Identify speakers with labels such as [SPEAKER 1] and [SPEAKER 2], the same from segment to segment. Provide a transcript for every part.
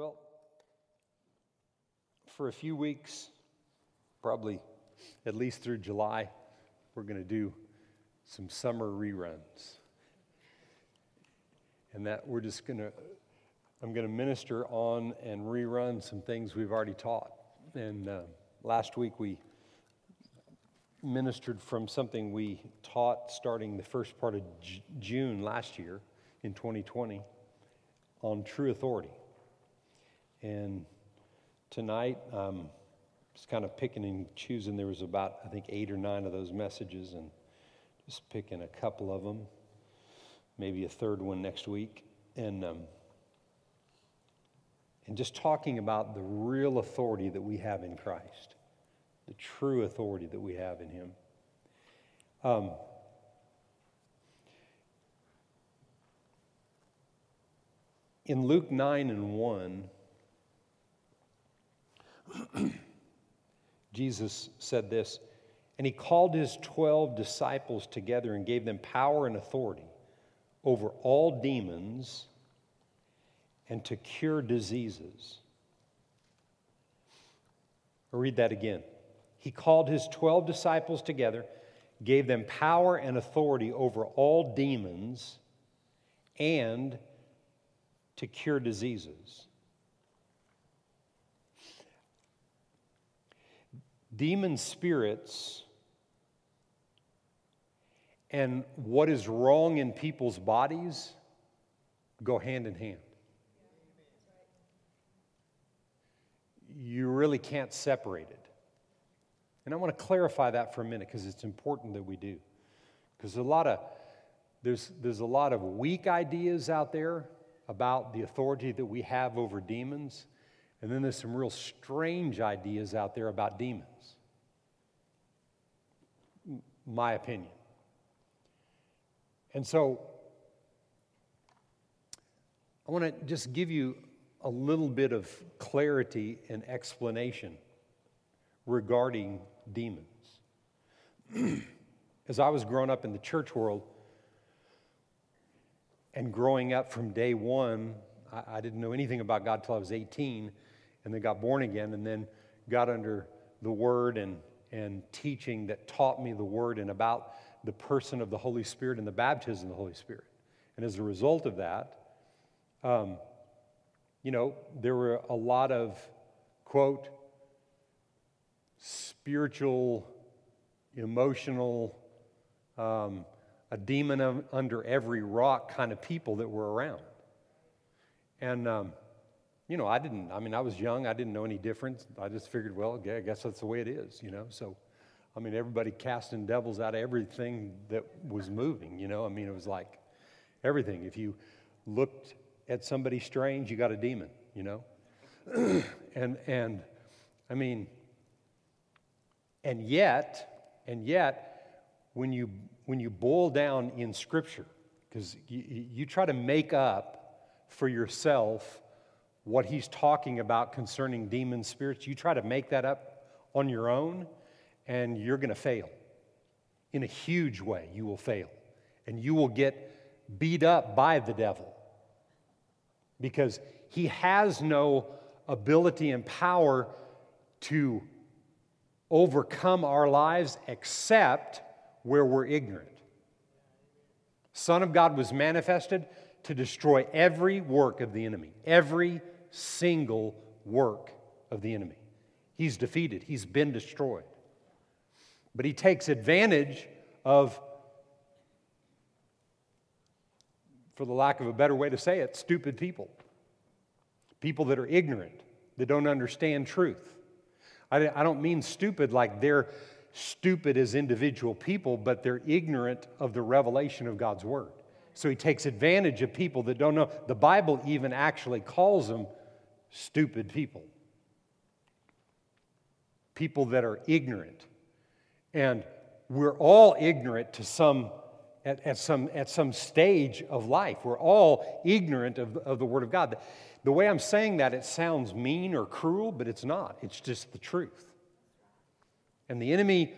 [SPEAKER 1] Well, for a few weeks, probably at least through July, we're going to do some summer reruns. And that we're just going to, I'm going to minister on and rerun some things we've already taught. And uh, last week we ministered from something we taught starting the first part of J- June last year in 2020 on true authority. And tonight, um, just kind of picking and choosing. There was about, I think, eight or nine of those messages, and just picking a couple of them, maybe a third one next week, and um, and just talking about the real authority that we have in Christ, the true authority that we have in Him. Um, in Luke 9 and 1, Jesus said this, and he called his 12 disciples together and gave them power and authority over all demons and to cure diseases. I'll read that again. He called his 12 disciples together, gave them power and authority over all demons and to cure diseases. Demon spirits and what is wrong in people's bodies go hand in hand. You really can't separate it. And I want to clarify that for a minute because it's important that we do. Because a lot of there's, there's a lot of weak ideas out there about the authority that we have over demons. And then there's some real strange ideas out there about demons. My opinion. And so I want to just give you a little bit of clarity and explanation regarding demons. As I was growing up in the church world and growing up from day one, I, I didn't know anything about God till I was 18 and then got born again and then got under the word and, and teaching that taught me the word and about the person of the Holy Spirit and the baptism of the Holy Spirit. And as a result of that, um, you know, there were a lot of, quote, spiritual, emotional, um, a demon under every rock kind of people that were around. And um, you know, I didn't, I mean, I was young, I didn't know any difference. I just figured, well, I guess that's the way it is, you know. So, I mean, everybody casting devils out of everything that was moving, you know. I mean, it was like everything. If you looked at somebody strange, you got a demon, you know. and, and, I mean, and yet, and yet, when you, when you boil down in Scripture, because you, you try to make up for yourself what he's talking about concerning demon spirits, you try to make that up on your own, and you're going to fail. In a huge way, you will fail. And you will get beat up by the devil because he has no ability and power to overcome our lives except where we're ignorant. Son of God was manifested to destroy every work of the enemy, every single work of the enemy. He's defeated, he's been destroyed. But he takes advantage of, for the lack of a better way to say it, stupid people. People that are ignorant, that don't understand truth. I don't mean stupid like they're stupid as individual people, but they're ignorant of the revelation of God's Word. So he takes advantage of people that don't know. The Bible even actually calls them stupid people, people that are ignorant. And we're all ignorant to some, at, at, some, at some stage of life. We're all ignorant of, of the Word of God. The way I'm saying that, it sounds mean or cruel, but it's not. It's just the truth. And the enemy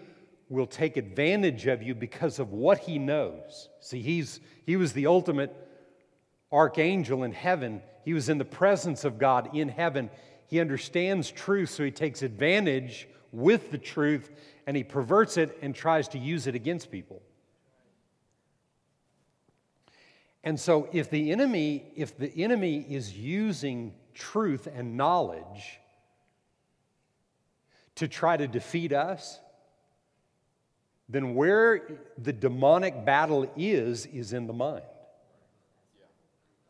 [SPEAKER 1] will take advantage of you because of what he knows. See, he's, he was the ultimate archangel in heaven. He was in the presence of God in heaven. He understands truth, so he takes advantage with the truth and he perverts it and tries to use it against people. And so if the enemy if the enemy is using truth and knowledge to try to defeat us, then where the demonic battle is is in the mind.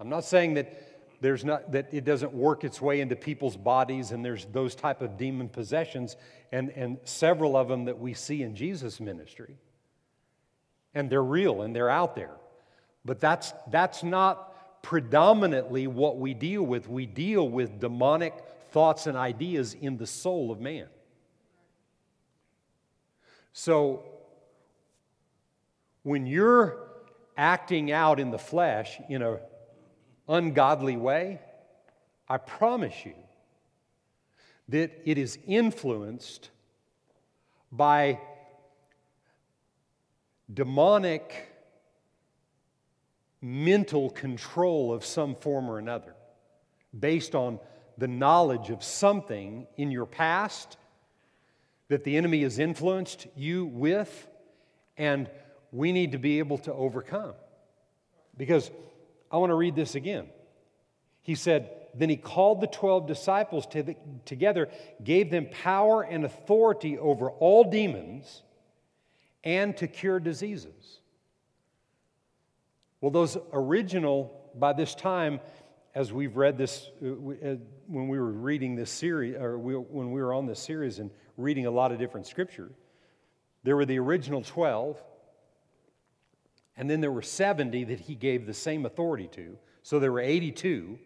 [SPEAKER 1] I'm not saying that there's not that it doesn't work its way into people's bodies and there's those type of demon possessions and, and several of them that we see in jesus ministry. And they're real and they're out there. But that's that's not predominantly what we deal with. We deal with demonic thoughts and ideas in the soul of man. So when you're acting out in the flesh in a ungodly way, I promise you that it is influenced by demonic mental control of some form or another based on the knowledge of something in your past that the enemy has influenced you with, and we need to be able to overcome. Because I want to read this again. He said, Then he called the 12 disciples to the, together, gave them power and authority over all demons, and to cure diseases. Well, those original, by this time, as we've read this, uh, uh, when we were reading this series, or when we were on this series and reading a lot of different scripture, there were the original 12 and then there were 70 that he gave the same authority to. So there were 82.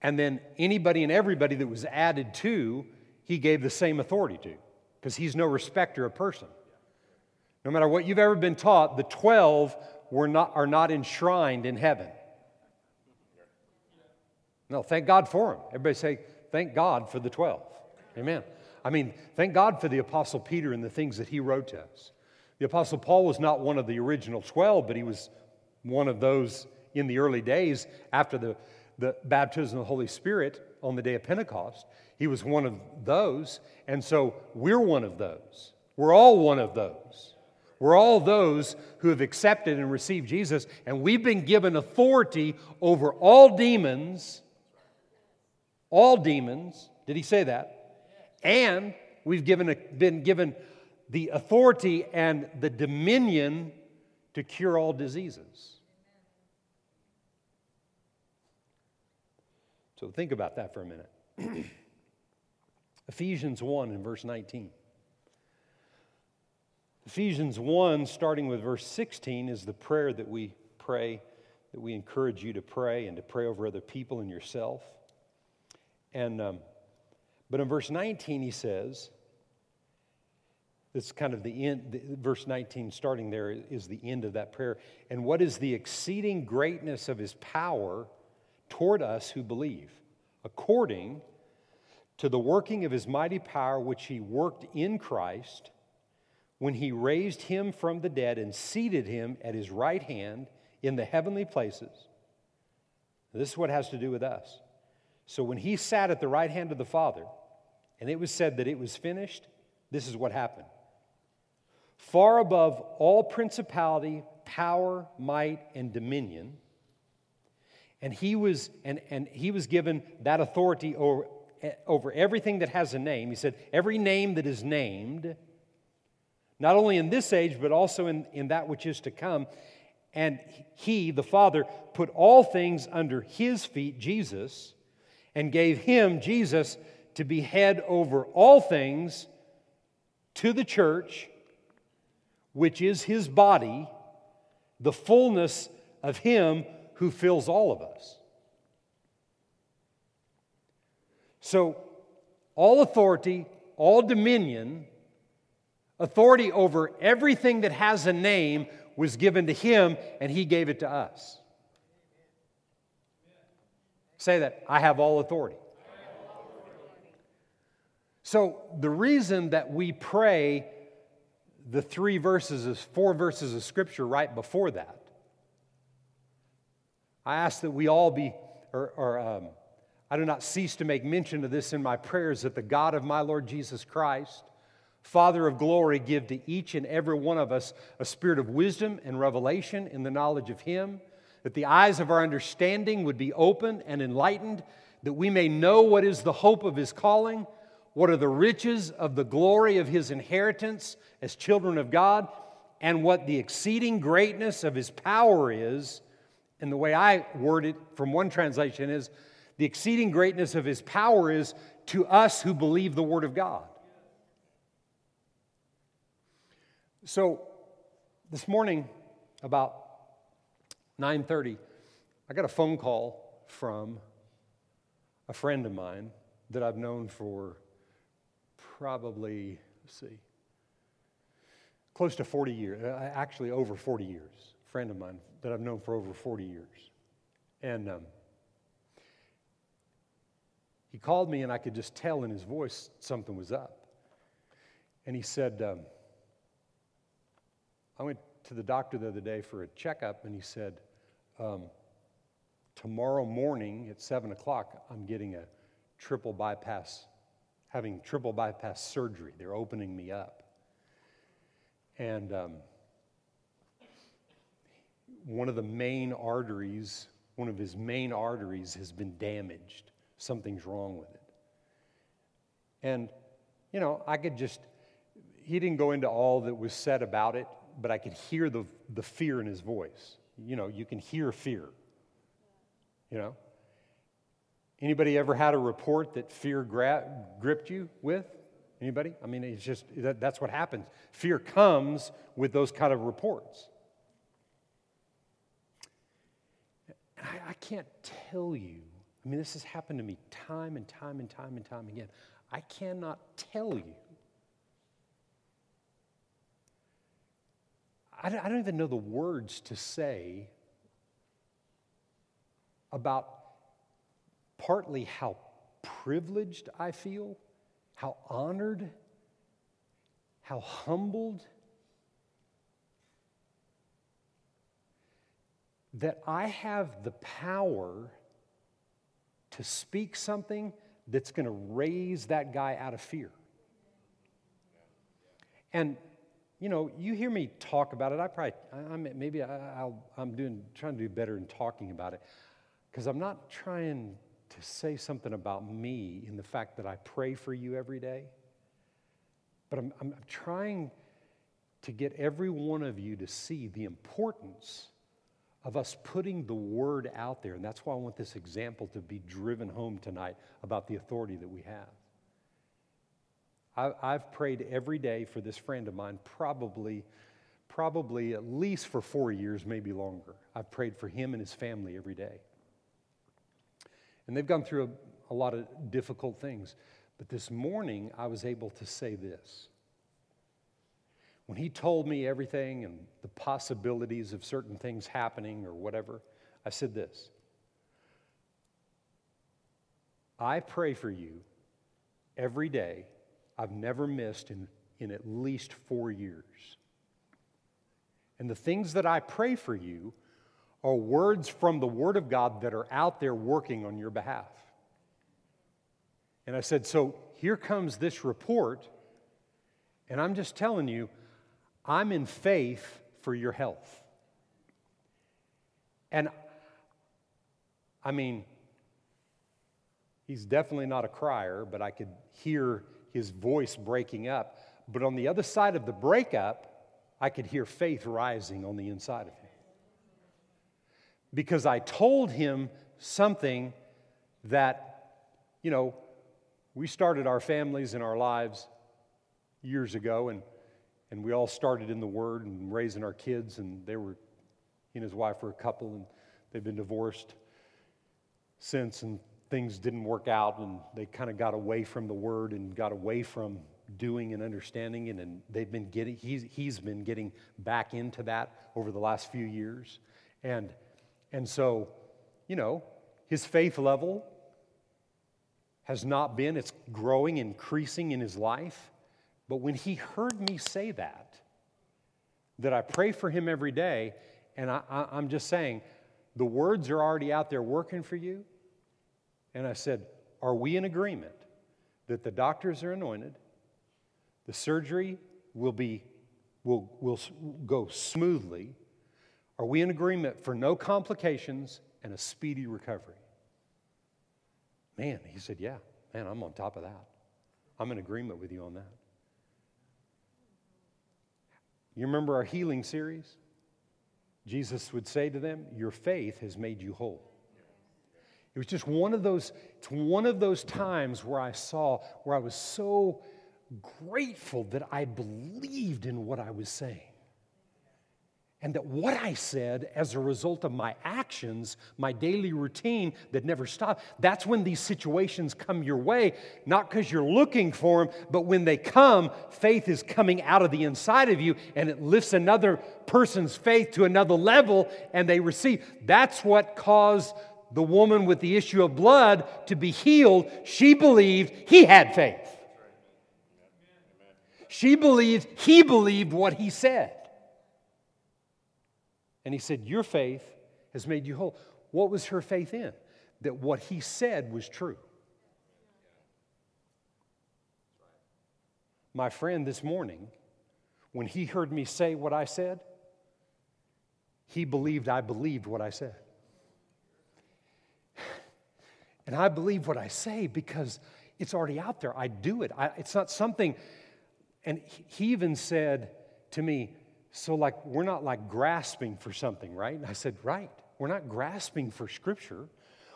[SPEAKER 1] And then anybody and everybody that was added to, he gave the same authority to, because he's no respecter of person. No matter what you've ever been taught, the 12 were not, are not enshrined in heaven. No, thank God for them. Everybody say, thank God for the 12. Amen. I mean, thank God for the Apostle Peter and the things that he wrote to us. The Apostle Paul was not one of the original 12, but he was one of those in the early days after the, the baptism of the Holy Spirit on the day of Pentecost. He was one of those, and so we're one of those. We're all one of those. We're all those who have accepted and received Jesus, and we've been given authority over all demons. All demons. Did he say that? And we've given a, been given the authority and the dominion to cure all diseases. So think about that for a minute. Ephesians 1 and verse 19. Ephesians 1, starting with verse 16, is the prayer that we pray, that we encourage you to pray and to pray over other people and yourself. And, um, but in verse 19, he says, this is kind of the end, verse 19, starting there, is the end of that prayer. And what is the exceeding greatness of his power toward us who believe, according to the working of his mighty power, which he worked in Christ when he raised him from the dead and seated him at his right hand in the heavenly places. This is what has to do with us. So when he sat at the right hand of the Father, and it was said that it was finished, this is what happened far above all principality, power, might, and dominion. And he was, and, and he was given that authority over, over everything that has a name. He said, Every name that is named, not only in this age, but also in, in that which is to come. And he, the Father, put all things under his feet, Jesus, and gave him, Jesus, to be head over all things to the church which is his body, the fullness of him who fills all of us. So, all authority, all dominion, authority over everything that has a name was given to him, and he gave it to us. Say that I have all authority. So, the reason that we pray the three verses, four verses of scripture right before that. I ask that we all be, or, or um, I do not cease to make mention of this in my prayers that the God of my Lord Jesus Christ, Father of glory, give to each and every one of us a spirit of wisdom and revelation in the knowledge of Him, that the eyes of our understanding would be opened and enlightened, that we may know what is the hope of His calling, what are the riches of the glory of His inheritance as children of God, and what the exceeding greatness of His power is. And the way I word it from one translation is the exceeding greatness of His power is to us who believe the Word of God. So this morning, about 9:30, I got a phone call from a friend of mine that I've known for probably, let's see, close to 40 years, uh, actually over 40 years. A friend of mine that I've known for over 40 years. And um, he called me, and I could just tell in his voice something was up. And he said, um, I went to the doctor the other day for a checkup, and he said, um, Tomorrow morning at 7 o'clock, I'm getting a triple bypass, having triple bypass surgery. They're opening me up. And um, one of the main arteries, one of his main arteries has been damaged. Something's wrong with it. And, you know, I could just, he didn't go into all that was said about it but I could hear the, the fear in his voice. You know, you can hear fear. You know? Anybody ever had a report that fear gra- gripped you with? Anybody? I mean, it's just that, that's what happens. Fear comes with those kind of reports. I, I can't tell you. I mean, this has happened to me time and time and time and time again. I cannot tell you I don't even know the words to say about partly how privileged I feel, how honored, how humbled that I have the power to speak something that's going to raise that guy out of fear. And you know, you hear me talk about it. I probably, I'm, maybe I, am doing, trying to do better in talking about it because I'm not trying to say something about me in the fact that I pray for you every day, but I'm, I'm trying to get every one of you to see the importance of us putting the word out there. And that's why I want this example to be driven home tonight about the authority that we have. I, I've prayed every day for this friend of mine, probably, probably at least for four years, maybe longer. I've prayed for him and his family every day. And they've gone through a, a lot of difficult things. But this morning, I was able to say this. When he told me everything and the possibilities of certain things happening or whatever, I said this I pray for you every day I've never missed in, in at least four years. And the things that I pray for you are words from the Word of God that are out there working on your behalf. And I said, So here comes this report, and I'm just telling you, I'm in faith for your health. And I mean, he's definitely not a crier, but I could hear his voice breaking up. But on the other side of the breakup, I could hear faith rising on the inside of him. Because I told him something that, you know, we started our families and our lives years ago, and, and we all started in the Word and raising our kids, and they were, he and his wife were a couple, and they've been divorced since, and things didn't work out and they kind of got away from the word and got away from doing and understanding it and they've been getting he's, he's been getting back into that over the last few years. And and so you know his faith level has not been it's growing increasing in his life but when he heard me say that that i pray for him every day and I, i'm just saying The words are already out there working for you. And I said, Are we in agreement that the doctors are anointed, the surgery will, be, will, will go smoothly? Are we in agreement for no complications and a speedy recovery? Man, he said, Yeah, man, I'm on top of that. I'm in agreement with you on that. You remember our healing series? Jesus would say to them, Your faith has made you whole. It was just one of those, it's one of those times where I saw, where I was so grateful that I believed in what I was saying and that what I said as a result of my actions, my daily routine that never stopped, that's when these situations come your way, not because you're looking for them, but when they come, faith is coming out of the inside of you and it lifts another person's faith to another level and they receive. That's what caused the woman with the issue of blood to be healed. She believed he had faith. She believed he believed what he said. And he said, Your faith has made you whole. What was her faith in? That what he said was true. My friend this morning, when he heard me say what I said, he believed I believed what I said. And I believe what I say because it's already out there. I do it. I, it's not something, and he even said to me, so, like, we're not like grasping for something, right? And I said, Right. We're not grasping for scripture.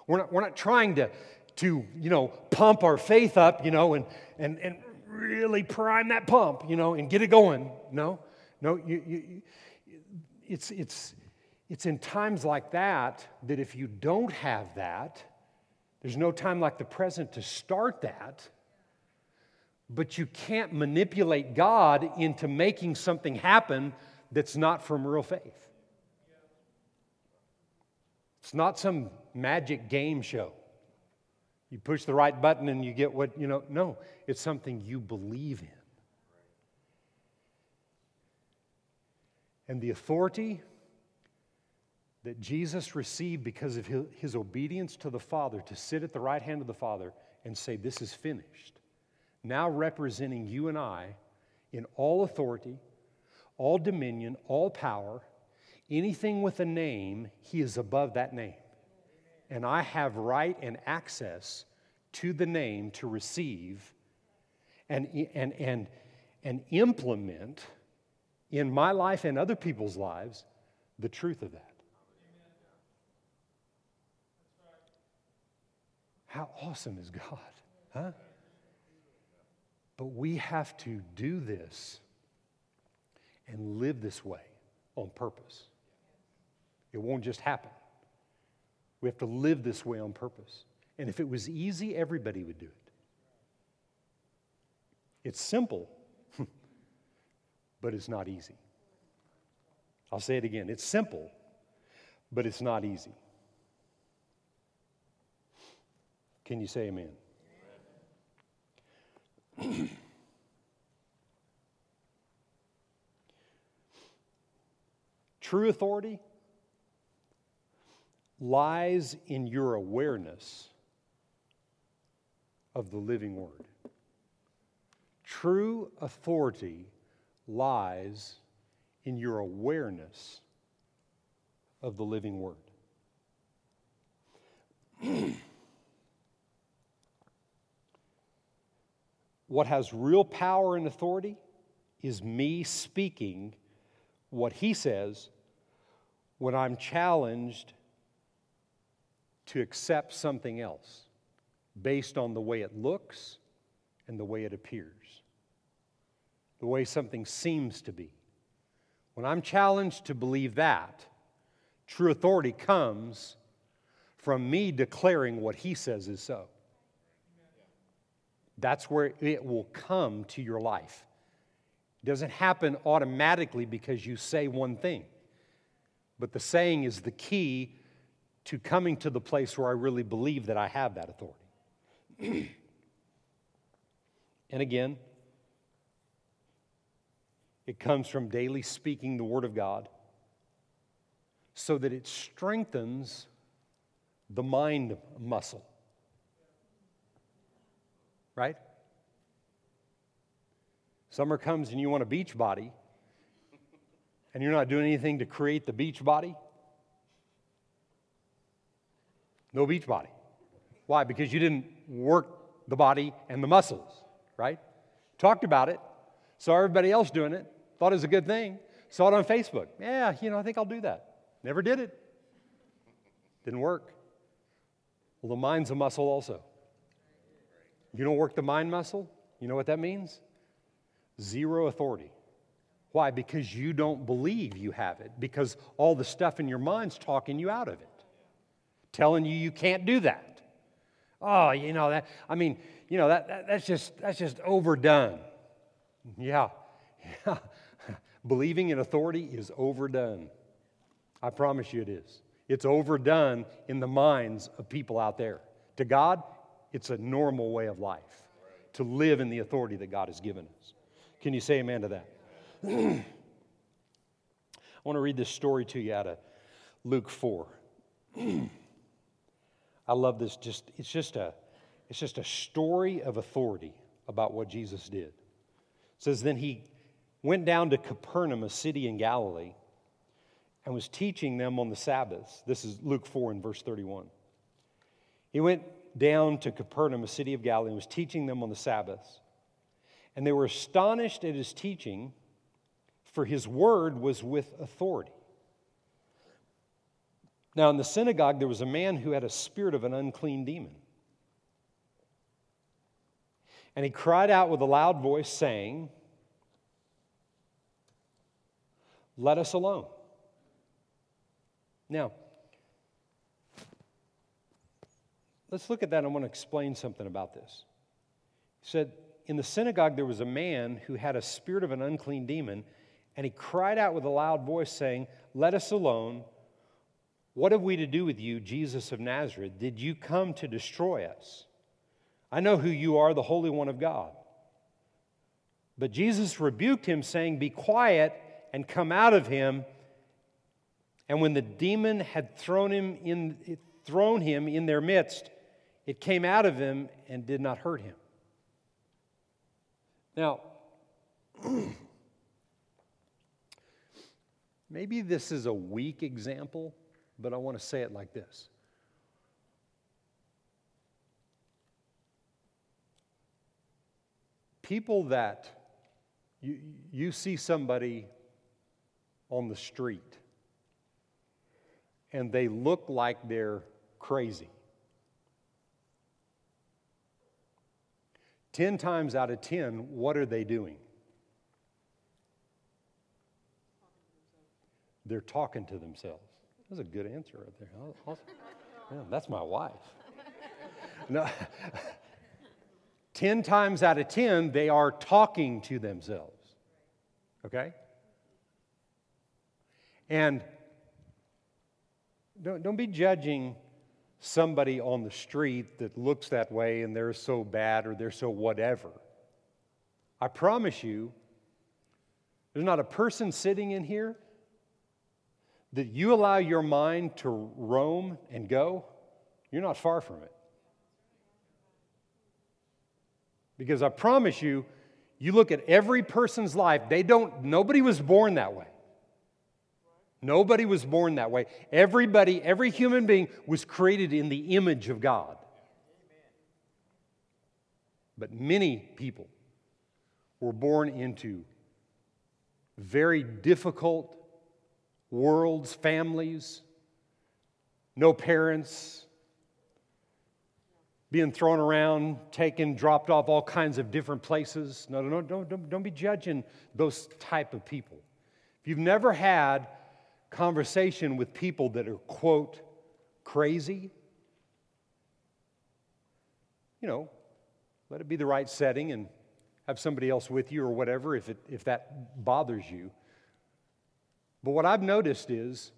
[SPEAKER 1] We're not, we're not trying to, to, you know, pump our faith up, you know, and, and, and really prime that pump, you know, and get it going. No, no, you, you, it's, it's, it's in times like that that if you don't have that, there's no time like the present to start that. But you can't manipulate God into making something happen that's not from real faith. It's not some magic game show. You push the right button and you get what, you know, no, it's something you believe in. And the authority that Jesus received because of his, obedience to the Father to sit at the right hand of the Father and say, This is finished, now representing you and I in all authority, all dominion, all power, anything with a name, he is above that name. And I have right and access to the name to receive and, and, and, and implement in my life and other people's lives the truth of that. How awesome is God, huh? But we have to do this and live this way on purpose. It won't just happen. We have to live this way on purpose. And if it was easy, everybody would do it. It's simple, but it's not easy. I'll say it again it's simple, but it's not easy. Can you say amen? True authority lies in your awareness of the living word. True authority lies in your awareness of the living word. what has real power and authority is me speaking what he says when I'm challenged to accept something else based on the way it looks and the way it appears, the way something seems to be. When I'm challenged to believe that, true authority comes from me declaring what he says is so. That's where it will come to your life. It doesn't happen automatically because you say one thing. But the saying is the key to coming to the place where I really believe that I have that authority. and again, it comes from daily speaking the Word of God, so that it strengthens the mind muscle. Right? Summer comes and you want a beach body, and you're not doing anything to create the beach body. No beach body. Why? Because you didn't work the body and the muscles, right? Talked about it, saw everybody else doing it, thought it was a good thing, saw it on Facebook. Yeah, you know, I think I'll do that. Never did it. Didn't work. Well, the mind's a muscle also. You don't work the mind muscle, you know what that means? Zero authority. Why? Because you don't believe you have it, because all the stuff in your mind's talking you out of it, telling you you can't do that. Oh, you know that. I mean, you know that, that that's just that's just overdone. Yeah, yeah. Believing in authority is overdone. I promise you it is. It's overdone in the minds of people out there. To God, it's a normal way of life to live in the authority that God has given us. Can you say amen to that? I want to read this story to you out of Luke 4. I love this just it's just a it's just a story of authority about what Jesus did. It says then he went down to Capernaum, a city in Galilee, and was teaching them on the Sabbaths. This is Luke 4 and verse 31. He went down to Capernaum, a city of Galilee, and was teaching them on the Sabbaths. And they were astonished at his teaching, for his word was with authority. Now, in the synagogue, there was a man who had a spirit of an unclean demon. And he cried out with a loud voice, saying, Let us alone. Now, let's look at that. I want to explain something about this. He said, In the synagogue, there was a man who had a spirit of an unclean demon, and he cried out with a loud voice, saying, Let us alone. What have we to do with you, Jesus of Nazareth? Did you come to destroy us? I know who you are, the Holy One of God. But Jesus rebuked him, saying, Be quiet and come out of him. And when the demon had thrown him in, thrown him in their midst, it came out of him and did not hurt him. Now, maybe this is a weak example, but I want to say it like this. People that you, you see somebody on the street and they look like they're crazy. 10 times out of 10, what are they doing? They're talking to themselves. That's a good answer right there. Awesome. Yeah, that's my wife. No, 10 times out of 10, they are talking to themselves. Okay? And don't, don't be judging somebody on the street that looks that way and they're so bad or they're so whatever. I promise you, there's not a person sitting in here that you allow your mind to roam and go, you're not far from it. Because I promise you, you look at every person's life, they don't, nobody was born that way. Nobody was born that way. Everybody, every human being was created in the image of God. But many people were born into very difficult worlds, families, no parents, being thrown around, taken, dropped off all kinds of different places. No, no, no, don't, don't, don't be judging those type of people. If you've never had conversation with people that are, quote, crazy, you know, let it be the right setting and have somebody else with you or whatever if, it, if that bothers you. But what I've noticed is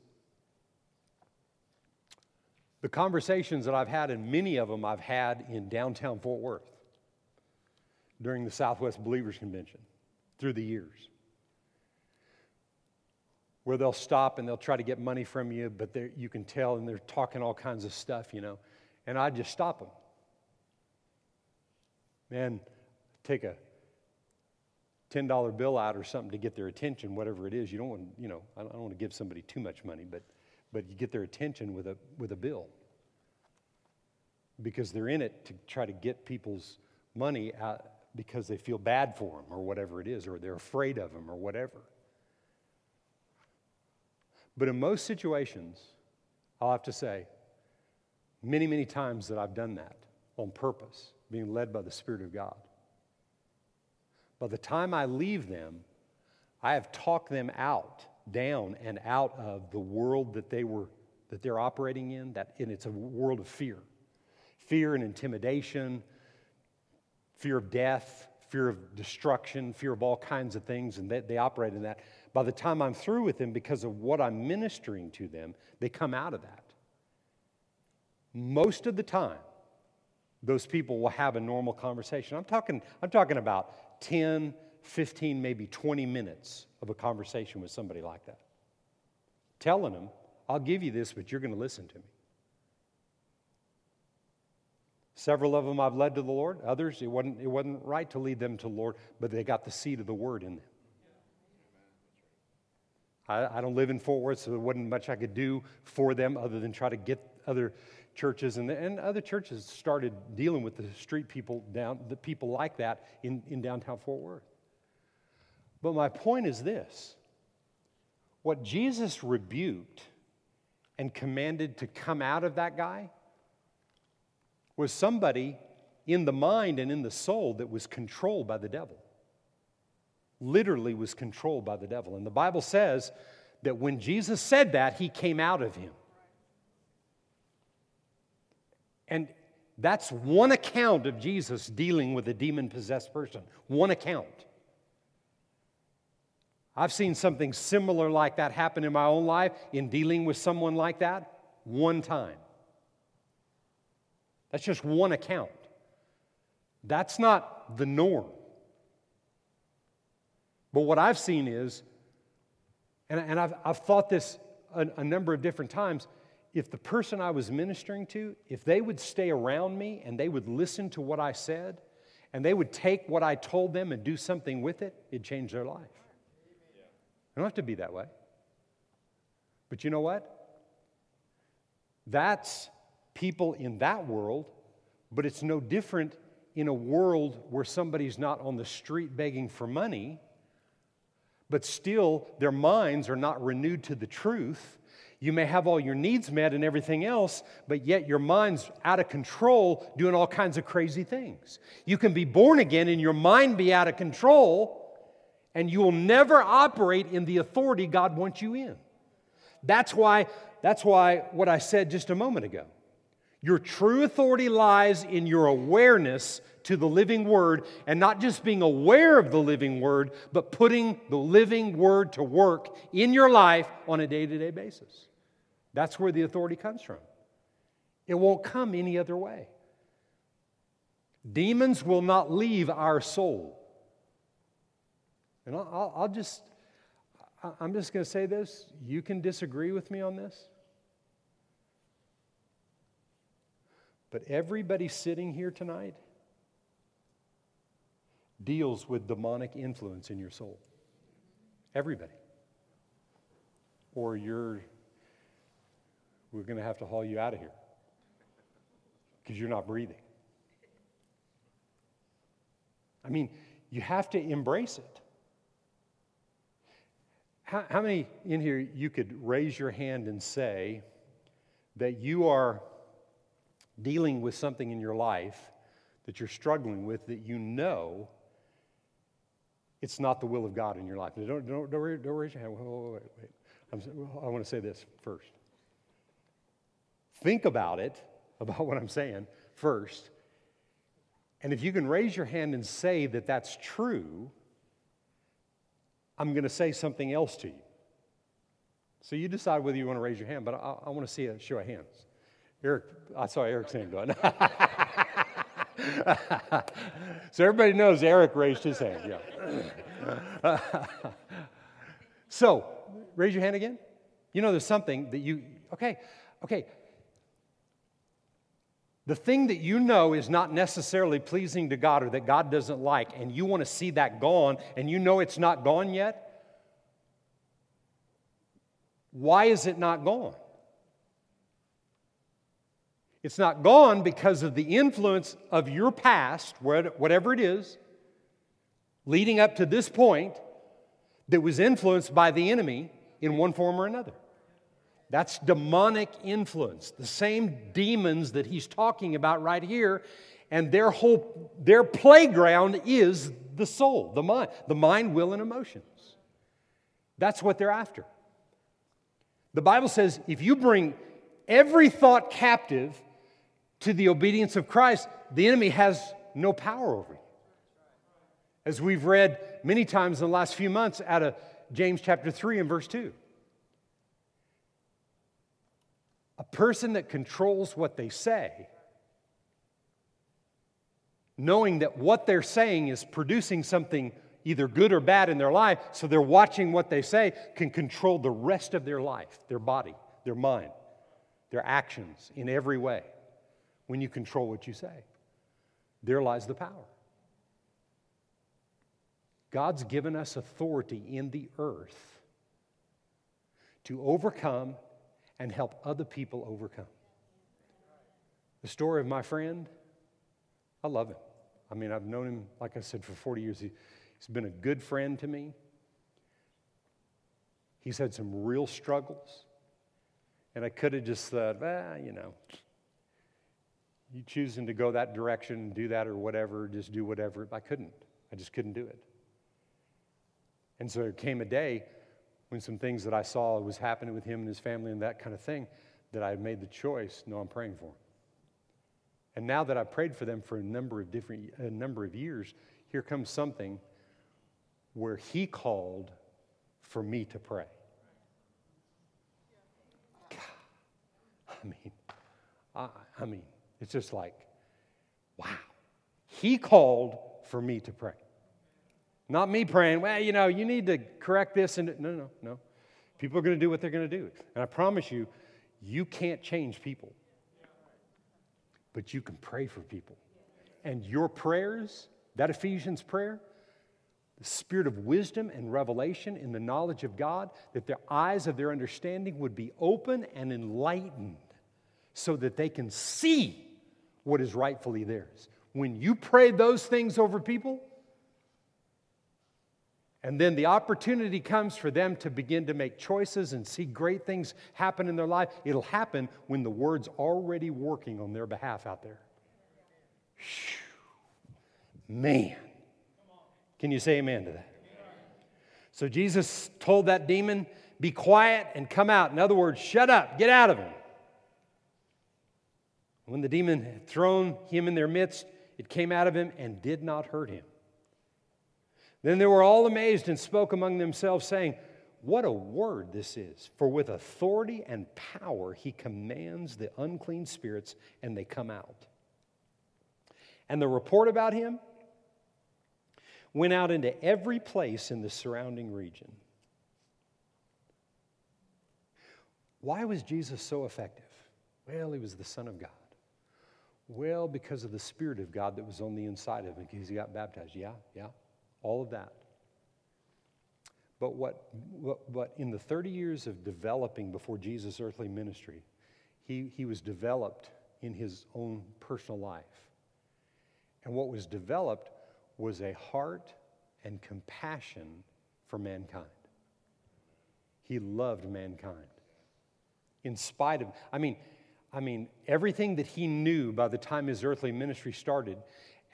[SPEAKER 1] the conversations that I've had, and many of them I've had in downtown Fort Worth during the Southwest Believers Convention through the years where they'll stop and they'll try to get money from you, but you can tell and they're talking all kinds of stuff, you know. And I just stop them. Man, take a $10 bill out or something to get their attention, whatever it is. You don't want, you know, I don't want to give somebody too much money, but, but you get their attention with a, with a bill because they're in it to try to get people's money out because they feel bad for them or whatever it is, or they're afraid of them or whatever. But in most situations, I'll have to say, many, many times that I've done that on purpose, being led by the Spirit of God. By the time I leave them, I have talked them out, down and out of the world that they were that they're operating in, that and it's a world of fear. Fear and intimidation, fear of death, fear of destruction, fear of all kinds of things, and they, they operate in that. By the time I'm through with them, because of what I'm ministering to them, they come out of that. Most of the time, those people will have a normal conversation. I'm talking, I'm talking about 10, 15, maybe 20 minutes of a conversation with somebody like that. Telling them, I'll give you this, but you're going to listen to me. Several of them I've led to the Lord. Others, it wasn't, it wasn't right to lead them to the Lord, but they got the seed of the word in them. I, I don't live in Fort Worth, so there wasn't much I could do for them other than try to get other churches. And, and other churches started dealing with the street people down the people like that in, in downtown fort worth. But my point is this. What jesus rebuked and commanded to come out of that guy was somebody in the mind and in the soul that was controlled by the devil literally was controlled by the devil and the bible says that when jesus said that he came out of him and that's one account of Jesus dealing with a demon possessed person. One account. I've seen something similar like that happen in my own life in dealing with someone like that one time. That's just one account. That's not the norm. But what I've seen is, and, and I've, I've thought this a, a number of different times, if the person I was ministering to, if they would stay around me and they would listen to what I said and they would take what I told them and do something with it, it'd change their life. It don't have to be that way. But you know what? That's people in that world, but it's no different in a world where somebody's not on the street begging for money, but still their minds are not renewed to the truth you may have all your needs met and everything else, but yet your mind's out of control doing all kinds of crazy things. You can be born again and your mind be out of control, and you will never operate in the authority God wants you in. That's why, that's why what I said just a moment ago. Your true authority lies in your awareness to the living word and not just being aware of the living word, but putting the living word to work in your life on a day to day basis. That's where the authority comes from. It won't come any other way. Demons will not leave our soul. And I'll, I'll just, I'm just going to say this. You can disagree with me on this. But everybody sitting here tonight deals with demonic influence in your soul. Everybody. Or you're we're going to have to haul you out of here because you're not breathing. I mean, you have to embrace it. How, how, many in here you could raise your hand and say that you are dealing with something in your life that you're struggling with that you know it's not the will of God in your life? Don't, don't, don't, raise your hand. Wait, wait, wait. i want to say this first. Think about it, about what I'm saying first. And if you can raise your hand and say that that's true, I'm going to say something else to you. So you decide whether you want to raise your hand, but I, I want to see a show of hands. Eric, I saw Eric's hand going. so everybody knows Eric raised his hand, yeah. so raise your hand again. You know, there's something that you, okay, okay. The thing that you know is not necessarily pleasing to God or that God doesn't like, and you want to see that gone, and you know it's not gone yet, why is it not gone? It's not gone because of the influence of your past, whatever it is, leading up to this point that was influenced by the enemy in one form or another. That's demonic influence. The same demons that he's talking about right here, and their whole their playground is the soul, the mind, the mind, will, and emotions. That's what they're after. The Bible says if you bring every thought captive to the obedience of Christ, the enemy has no power over you. As we've read many times in the last few months out of James chapter 3 and verse 2. A person that controls what they say, knowing that what they're saying is producing something either good or bad in their life, so they're watching what they say, can control the rest of their life, their body, their mind, their actions in every way when you control what you say. There lies the power. God's given us authority in the earth to overcome and help other people overcome. The story of my friend, I love him. I mean, I've known him, like I said, for 40 years. He, he's been a good friend to me. He's had some real struggles. And I could have just thought, ah, you know, you choosing to go that direction, do that or whatever, just do whatever. I couldn't. I just couldn't do it. And so there came a day when some things that I saw was happening with him and his family and that kind of thing that I made the choice, no, I'm praying for him. And now that I've prayed for them for a number of different a number of years, here comes something where he called for me to pray. God, I mean, I, I mean, it's just like, wow. He called for me to pray. Not me praying, well, you know, you need to correct this. And no, no, no. People are going to do what they're going to do. And I promise you, you can't change people, but you can pray for people. And your prayers, that Ephesians prayer, the spirit of wisdom and revelation in the knowledge of God, that the eyes of their understanding would be open and enlightened so that they can see what is rightfully theirs. When you pray those things over people, and then the opportunity comes for them to begin to make choices and see great things happen in their life. It'll happen when the word's already working on their behalf out there. Man. Can you say amen to that? So Jesus told that demon, Be quiet and come out. In other words, shut up, get out of him. When the demon had thrown him in their midst, it came out of him and did not hurt him. Then they were all amazed and spoke among themselves, saying, What a word this is! For with authority and power he commands the unclean spirits, and they come out. And the report about him went out into every place in the surrounding region. Why was Jesus so effective? Well, he was the Son of God. Well, because of the Spirit of God that was on the inside of him, because he got baptized. Yeah, yeah, all of that. But what, what, what in the 30 years of developing before Jesus' earthly ministry, he, he was developed in his own personal life. And what was developed was a heart and compassion for mankind. He loved mankind. In spite of, I mean, I mean, everything that he knew by the time his earthly ministry started,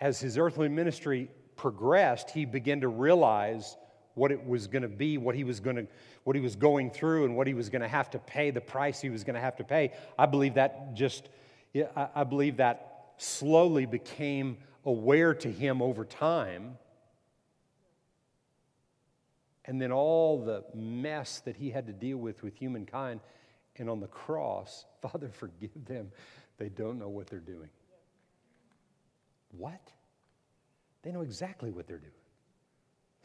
[SPEAKER 1] as his earthly ministry progressed, he began to realize what it was going to be, what he was going to, what he was going through, and what he was going to have to pay, the price he was going to have to pay. I believe that just, I believe that slowly became aware to him over time. And then all the mess that he had to deal with with humankind and on the cross, Father, forgive them. They don't know what they're doing. What? They know exactly what they're doing.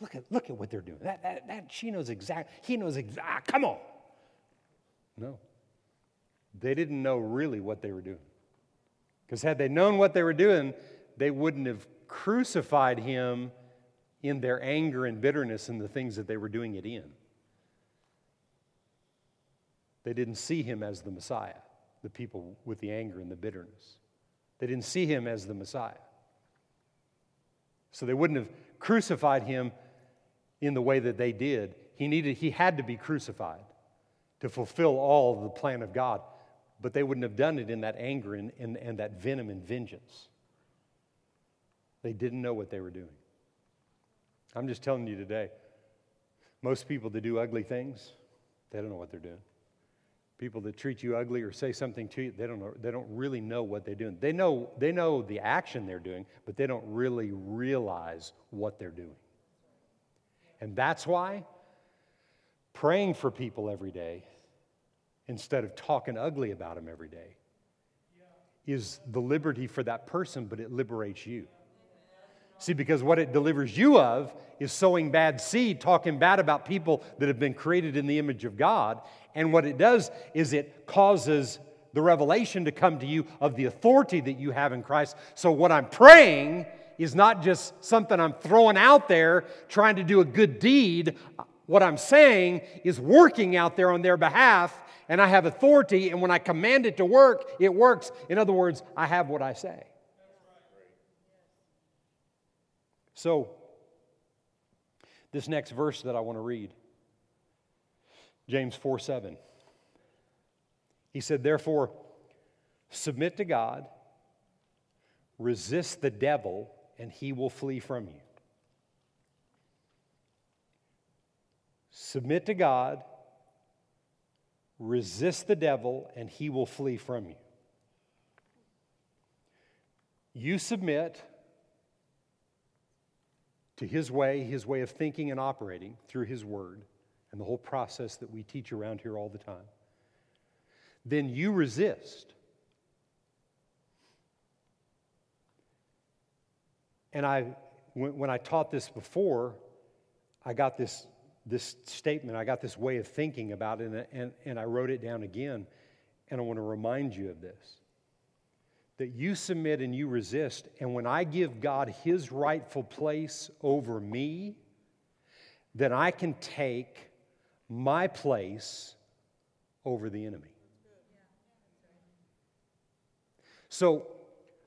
[SPEAKER 1] Look at, look at what they're doing. That, that, that, she knows exact, he knows exact, ah, come on. No. They didn't know really what they were doing. Because had they known what they were doing, they wouldn't have crucified him in their anger and bitterness and the things that they were doing it in. They didn't see him as the Messiah, the people with the anger and the bitterness. They didn't see him as the Messiah. So they wouldn't have crucified him in the way that they did. He needed he had to be crucified to fulfill all the plan of God, but they wouldn't have done it in that anger and, and, and that venom and vengeance. They didn't know what they were doing. I'm just telling you today, most people that do ugly things, they don't know what they're doing. People that treat you ugly or say something to you, they don't, know, they don't really know what they're doing. They know, they know the action they're doing, but they don't really realize what they're doing. And that's why praying for people every day instead of talking ugly about them every day is the liberty for that person, but it liberates you. See, because what it delivers you of is sowing bad seed, talking bad about people that have been created in the image of God. And what it does is it causes the revelation to come to you of the authority that you have in Christ. So, what I'm praying is not just something I'm throwing out there trying to do a good deed. What I'm saying is working out there on their behalf, and I have authority, and when I command it to work, it works. In other words, I have what I say. So, this next verse that I want to read, James 4 7. He said, Therefore, submit to God, resist the devil, and he will flee from you. Submit to God, resist the devil, and he will flee from you. You submit to His way, His way of thinking and operating through His Word, and the whole process that we teach around here all the time, then you resist. And I, when I taught this before, I got this, this statement, I got this way of thinking about it, and, and, and I wrote it down again. And I want to remind you of this that you submit and you resist. And when I give God his rightful place over me, then I can take my place over the enemy. So,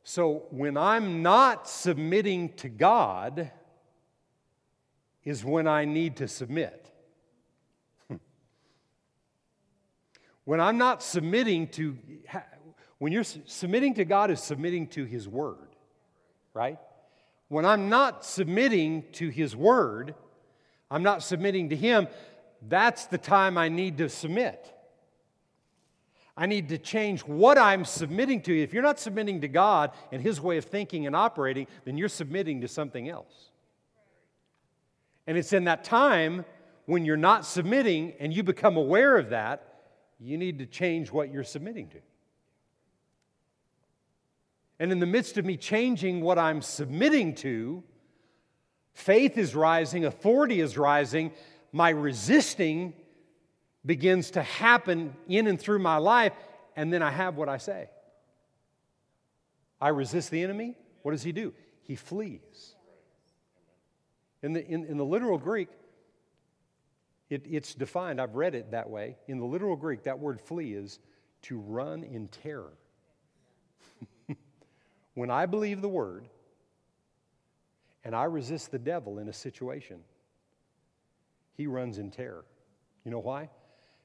[SPEAKER 1] so when I'm not submitting to God, is when I need to submit. Hmm. when I'm not submitting to when you're submitting to God is submitting to His Word, right? When I'm not submitting to His Word, I'm not submitting to Him, that's the time I need to submit. I need to change what I'm submitting to. If you're not submitting to God and His way of thinking and operating, then you're submitting to something else. And it's in that time when you're not submitting and you become aware of that, you need to change what you're submitting to. And in the midst of me changing what I'm submitting to, faith is rising, authority is rising, my resisting begins to happen in and through my life, and then I have what I say. I resist the enemy. What does he do? He flees. In the, in, in the literal Greek, it, it's defined, I've read it that way. In the literal Greek, that word flee is to run in terror. When I believe the word and I resist the devil in a situation, he runs in terror. You know why?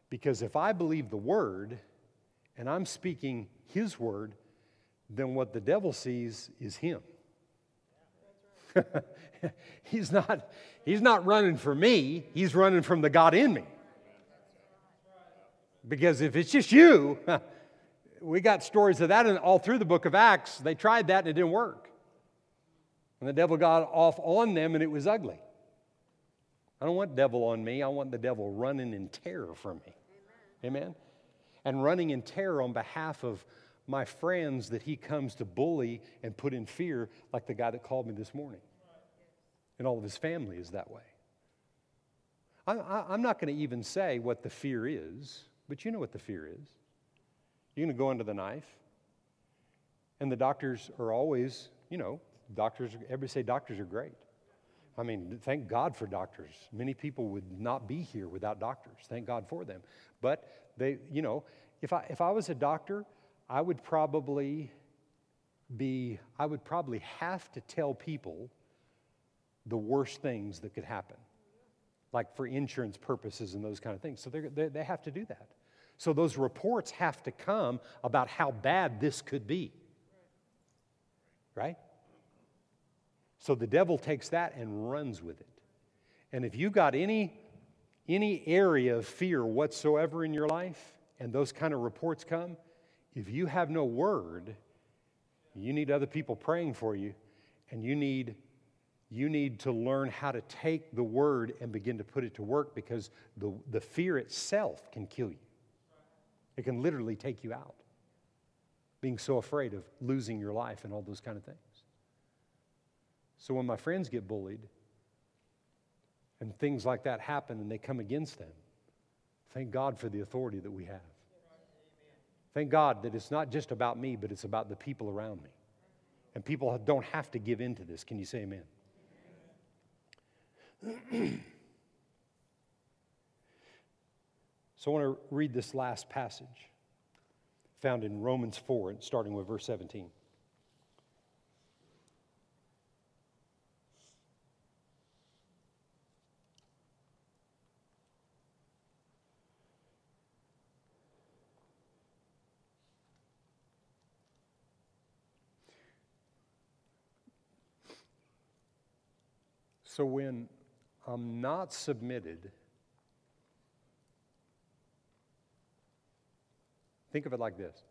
[SPEAKER 1] Because if I believe the word and I'm speaking his word, then what the devil sees is him. he's, not, he's not running for me, he's running from the God in me. Because if it's just you, we got stories of that all through the book of Acts. They tried that and it didn't work. And the devil got off on them and it was ugly. I don't want devil on me. I want the devil running in terror from me. Amen. Amen? And running in terror on behalf of my friends that he comes to bully and put in fear, like the guy that called me this morning. And all of his family is that way. I, am not going to even say what the fear is, but you know what the fear is. You're going to go under the knife, and the doctors are always, you know, doctors, everybody say doctors are great. I mean, thank God for doctors. Many people would not be here without doctors. Thank God for them. But they, you know, if I, if I was a doctor, I would probably be, I would probably have to tell people the worst things that could happen, like for insurance purposes and those kind of things. So they, they have to do that. So those reports have to come about how bad this could be. Right? So the devil takes that and runs with it. And if you got any any area of fear whatsoever in your life and those kind of reports come, if you have no word, you need other people praying for you and you need you need to learn how to take the word and begin to put it to work because the, the fear itself can kill you. It can literally take you out. Being so afraid of losing your life and all those kind of things. So when my friends get bullied and things like that happen and they come against them, thank God for the authority that we have. Thank God that it's not just about me, but it's about the people around me. And people don't have to give in to this. Can you say amen? so I want to read this last passage found in Romans 4, starting with verse 17. So when I'm not submitted, think of it like this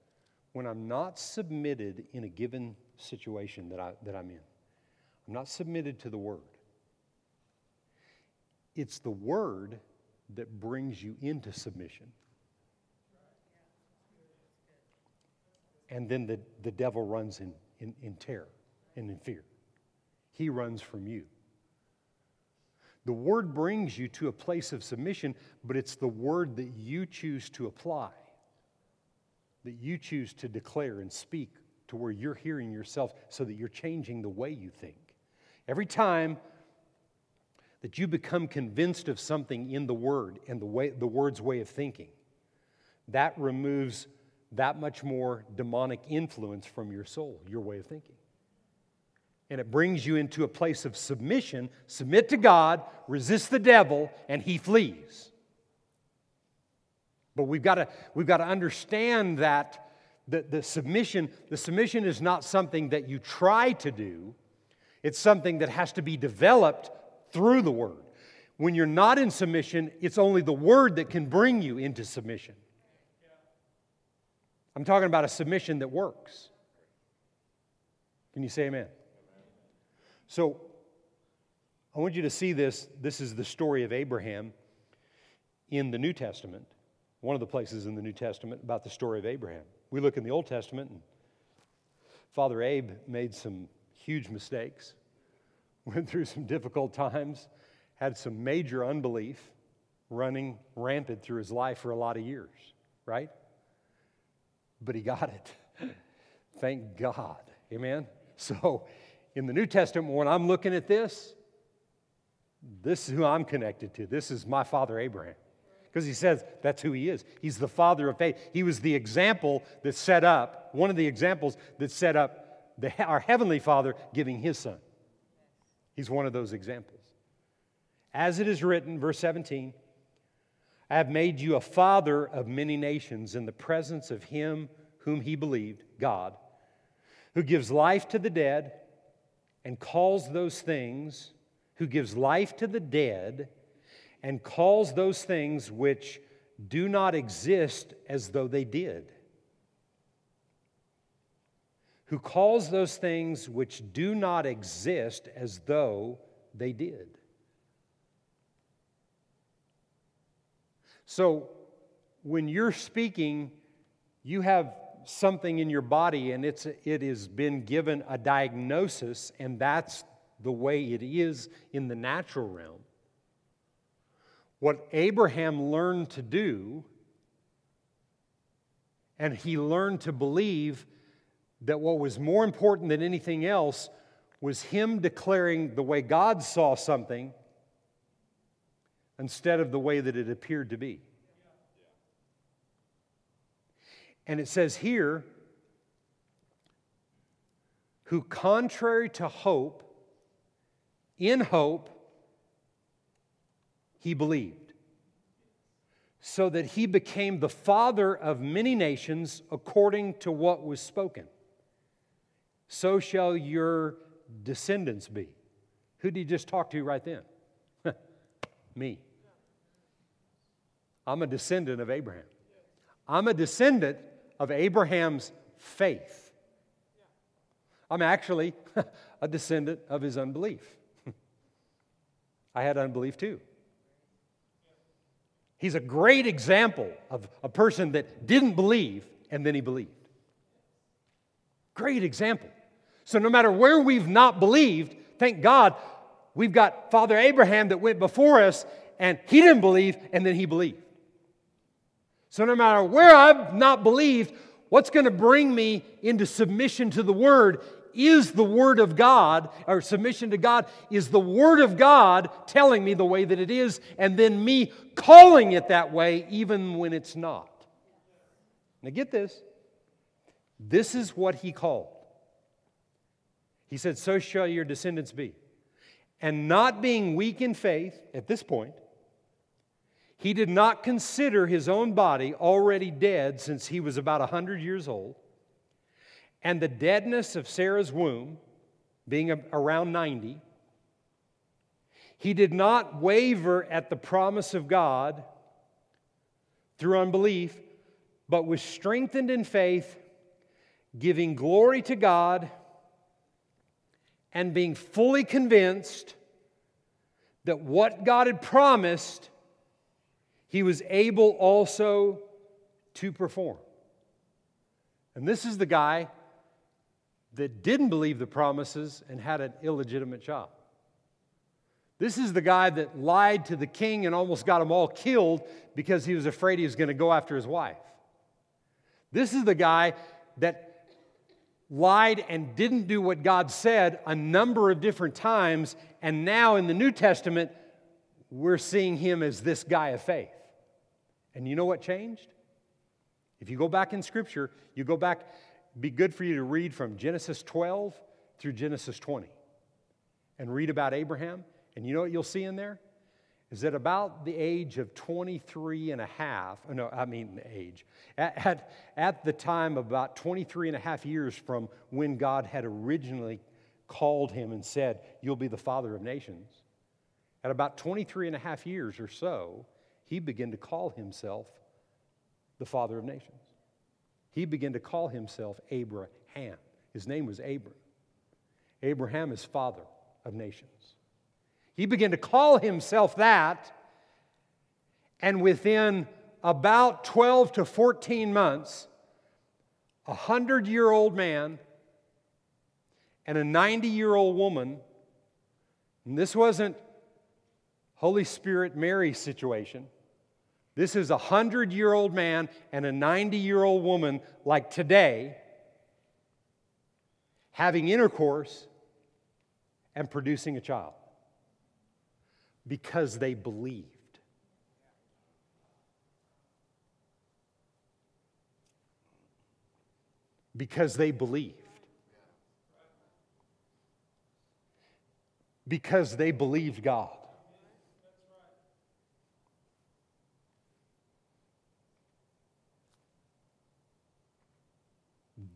[SPEAKER 1] when I'm not submitted in a given situation that, I, that I'm in, I'm not submitted to the Word. It's the Word that brings you into submission. And then the, the devil runs in, in, in terror and in fear. He runs from you. The word brings you to a place of submission, but it's the word that you choose to apply, that you choose to declare and speak to where you're hearing yourself so that you're changing the way you think. Every time that you become convinced of something in the word and the, way, the word's way of thinking, that removes that much more demonic influence from your soul, your way of thinking and it brings you into a place of submission. Submit to God, resist the devil, and he flees. But we've got to, we've got to understand that the, the, submission, the submission is not something that you try to do, it's something that has to be developed through the Word. When you're not in submission, it's only the Word that can bring you into submission. I'm talking about a submission that works. Can you say amen? So I want you to see this. This is the story of Abraham in the New Testament, one of the places in the New Testament about the story of Abraham. We look in the Old Testament, and Father Abe made some huge mistakes, went through some difficult times, had some major unbelief running rampant through his life for a lot of years, right? But he got it. Thank God. Amen? So in the New Testament, when I'm looking at this, this is who I'm connected to. This is my father Abraham. Because he says that's who he is. He's the father of faith. He was the example that set up, one of the examples that set up the, our heavenly father giving his son. He's one of those examples. As it is written, verse 17, I have made you a father of many nations in the presence of him whom he believed, God, who gives life to the dead and calls those things, who gives life to the dead, and calls those things which do not exist as though they did. Who calls those things which do not exist as though they did. So, when you're speaking, you have something in your body and it's, it has been given a diagnosis, and that's the way it is in the natural realm. What Abraham learned to do, and he learned to believe that what was more important than anything else was him declaring the way God saw something instead of the way that it appeared to be. And it says here, who, contrary to hope, in hope, he believed, so that he became the father of many nations according to what was spoken. So shall your descendants be. Who did he just talk to right then? Me. I'm a descendant of Abraham. I'm a descendant of Abraham's faith. I'm actually a descendant of his unbelief. I had unbelief too. He's a great example of a person that didn't believe and then he believed. Great example. So, no matter where we've not believed, thank God we've got Father Abraham that went before us and he didn't believe and then he believed. So, no matter where I've not believed, what's going to bring me into submission to the Word is the Word of God, or submission to God is the Word of God telling me the way that it is, and then me calling it that way even when it's not. Now, get this. This is what he called. He said, So shall your descendants be. And not being weak in faith at this point, he did not consider his own body already dead since he was about 100 years old, and the deadness of Sarah's womb being around 90. He did not waver at the promise of God through unbelief, but was strengthened in faith, giving glory to God and being fully convinced that what God had promised he was able also to perform. And this is the guy that didn't believe the promises and had an illegitimate child. This is the guy that lied to the king and almost got them all killed because he was afraid he was going to go after his wife. This is the guy that lied and didn't do what God said a number of different times, and now in the New Testament, we're seeing him as this guy of faith. And you know what changed? If you go back in Scripture, you go back, be good for you to read from Genesis 12 through Genesis 20 and read about Abraham. And you know what you'll see in there? Is that about the age of 23 and a half, no, I mean the age, at, at, at the time of about 23 and a half years from when God had originally called him and said, You'll be the father of nations. At about 23 and a half years or so, he began to call himself the father of nations. He began to call himself Abraham. His name was Abram. Abraham is father of nations. He began to call himself that, and within about 12 to 14 months, a 100 year old man and a 90 year old woman, and this wasn't Holy Spirit Mary situation. This is a hundred year old man and a 90 year old woman, like today, having intercourse and producing a child because they believed. Because they believed. Because they believed God.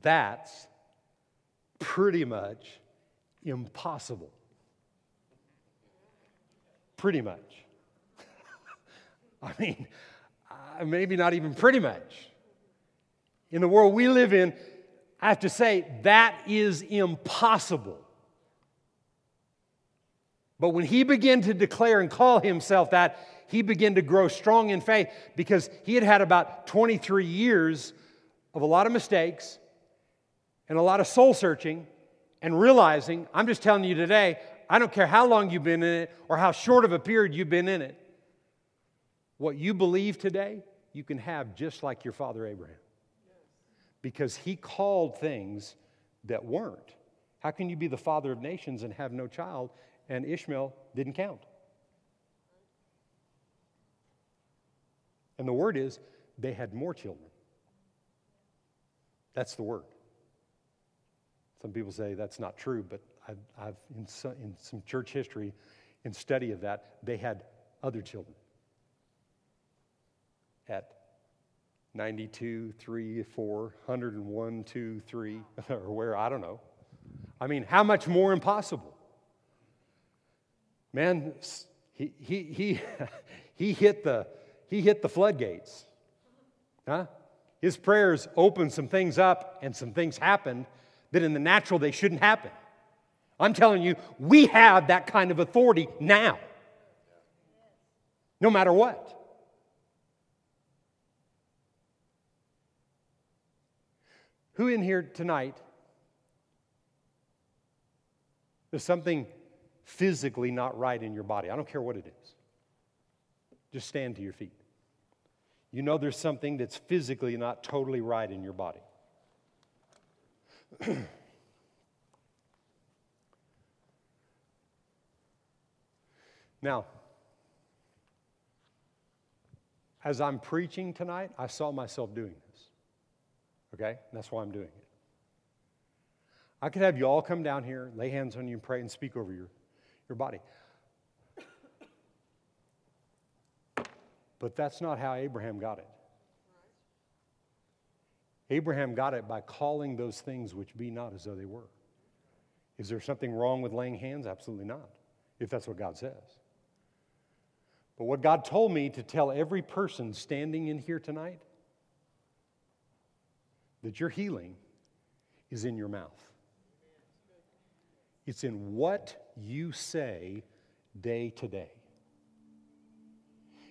[SPEAKER 1] That's pretty much impossible. Pretty much. I mean, uh, maybe not even pretty much. In the world we live in, I have to say that is impossible. But when he began to declare and call himself that, he began to grow strong in faith because he had had about 23 years of a lot of mistakes and a lot of soul searching and realizing, I'm just telling you today, I don't care how long you've been in it or how short of a period you've been in it. What you believe today, you can have just like your father Abraham. Because he called things that weren't. How can you be the father of nations and have no child? And Ishmael didn't count. And the word is, they had more children. That's the word. Some people say that's not true, but I've, I've in, some, in some church history, in study of that, they had other children. At 92, 3, 4, 101, 2, 3, or where, I don't know. I mean, how much more impossible? Man, he, he, he, he, hit, the, he hit the floodgates. Huh? His prayers opened some things up and some things happened that in the natural they shouldn't happen. I'm telling you, we have that kind of authority now, no matter what. Who in here tonight, there's something physically not right in your body? I don't care what it is. Just stand to your feet. You know there's something that's physically not totally right in your body. now, as I'm preaching tonight, I saw myself doing this. Okay? That's why I'm doing it. I could have you all come down here, lay hands on you, and pray and speak over your, your body. But that's not how Abraham got it. Abraham got it by calling those things which be not as though they were. Is there something wrong with laying hands? Absolutely not, if that's what God says. But what God told me to tell every person standing in here tonight that your healing is in your mouth. It's in what you say day to day.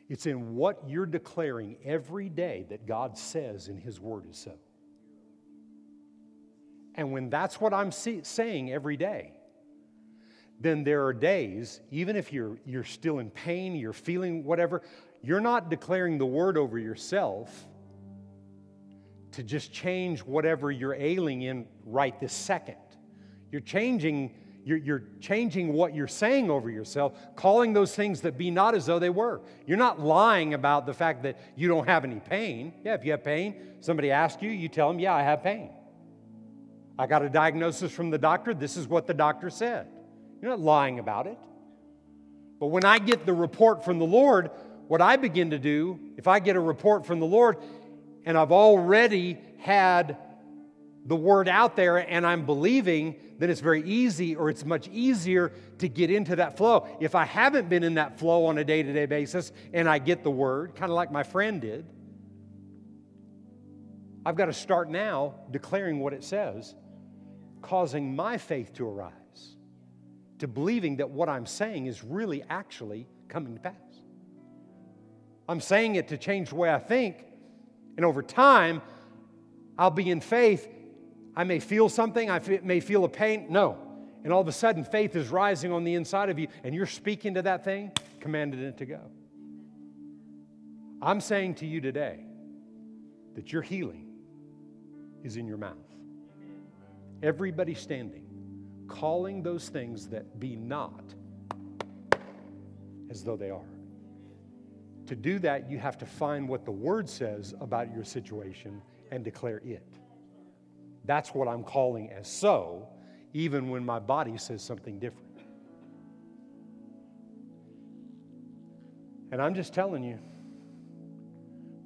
[SPEAKER 1] It's in what you're declaring every day that God says in His Word is so. And when that's what I'm see, saying every day, then there are days, even if you're, you're still in pain, you're feeling whatever, you're not declaring the word over yourself to just change whatever you're ailing in right this second. You're changing, you're, you're changing what you're saying over yourself, calling those things that be not as though they were. You're not lying about the fact that you don't have any pain. Yeah, if you have pain, somebody asks you, you tell them, Yeah, I have pain. I got a diagnosis from the doctor. This is what the doctor said. You're not lying about it. But when I get the report from the Lord, what I begin to do, if I get a report from the Lord and I've already had the word out there and I'm believing, then it's very easy or it's much easier to get into that flow. If I haven't been in that flow on a day to day basis and I get the word, kind of like my friend did, I've got to start now declaring what it says causing my faith to arise to believing that what I'm saying is really actually coming to pass. I'm saying it to change the way I think, and over time, I'll be in faith. I may feel something, I may feel a pain. No. And all of a sudden, faith is rising on the inside of you, and you're speaking to that thing, commanding it to go. I'm saying to you today that your healing is in your mouth. Everybody standing, calling those things that be not as though they are. To do that, you have to find what the Word says about your situation and declare it. That's what I'm calling as so, even when my body says something different. And I'm just telling you,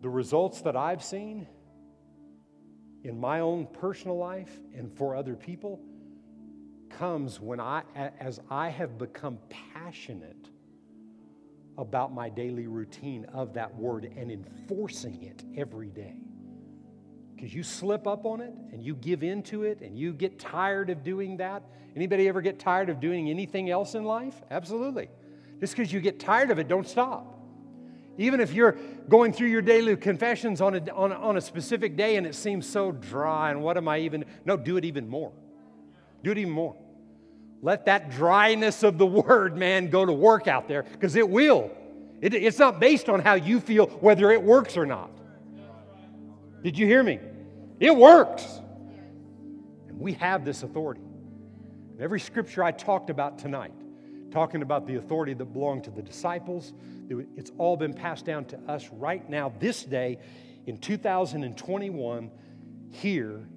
[SPEAKER 1] the results that I've seen in my own personal life and for other people comes when I, as I have become passionate about my daily routine of that word and enforcing it every day. Because you slip up on it and you give into it and you get tired of doing that. Anybody ever get tired of doing anything else in life? Absolutely. Just because you get tired of it, don't stop. Even if you're going through your daily confessions on a, on, a, on a specific day and it seems so dry, and what am I even? No, do it even more. Do it even more. Let that dryness of the word, man, go to work out there because it will. It, it's not based on how you feel whether it works or not. Did you hear me? It works. And we have this authority. And every scripture I talked about tonight, talking about the authority that belonged to the disciples, it's all been passed down to us right now, this day, in 2021, here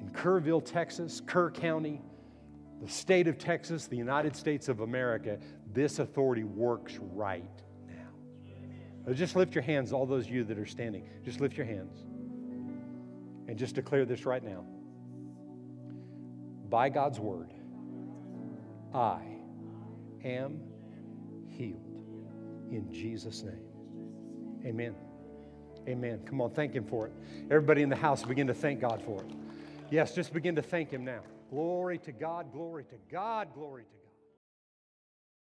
[SPEAKER 1] in Kerrville, Texas, Kerr County, the state of Texas, the United States of America, this authority works right now. just lift your hands, all those of you that are standing. Just lift your hands. And just declare this right now. By God's word, I am healed. In Jesus' name. Amen. Amen. Come on, thank Him for it. Everybody in the house, begin to thank God for it. Yes, just begin to thank Him now. Glory to God, glory to God, glory to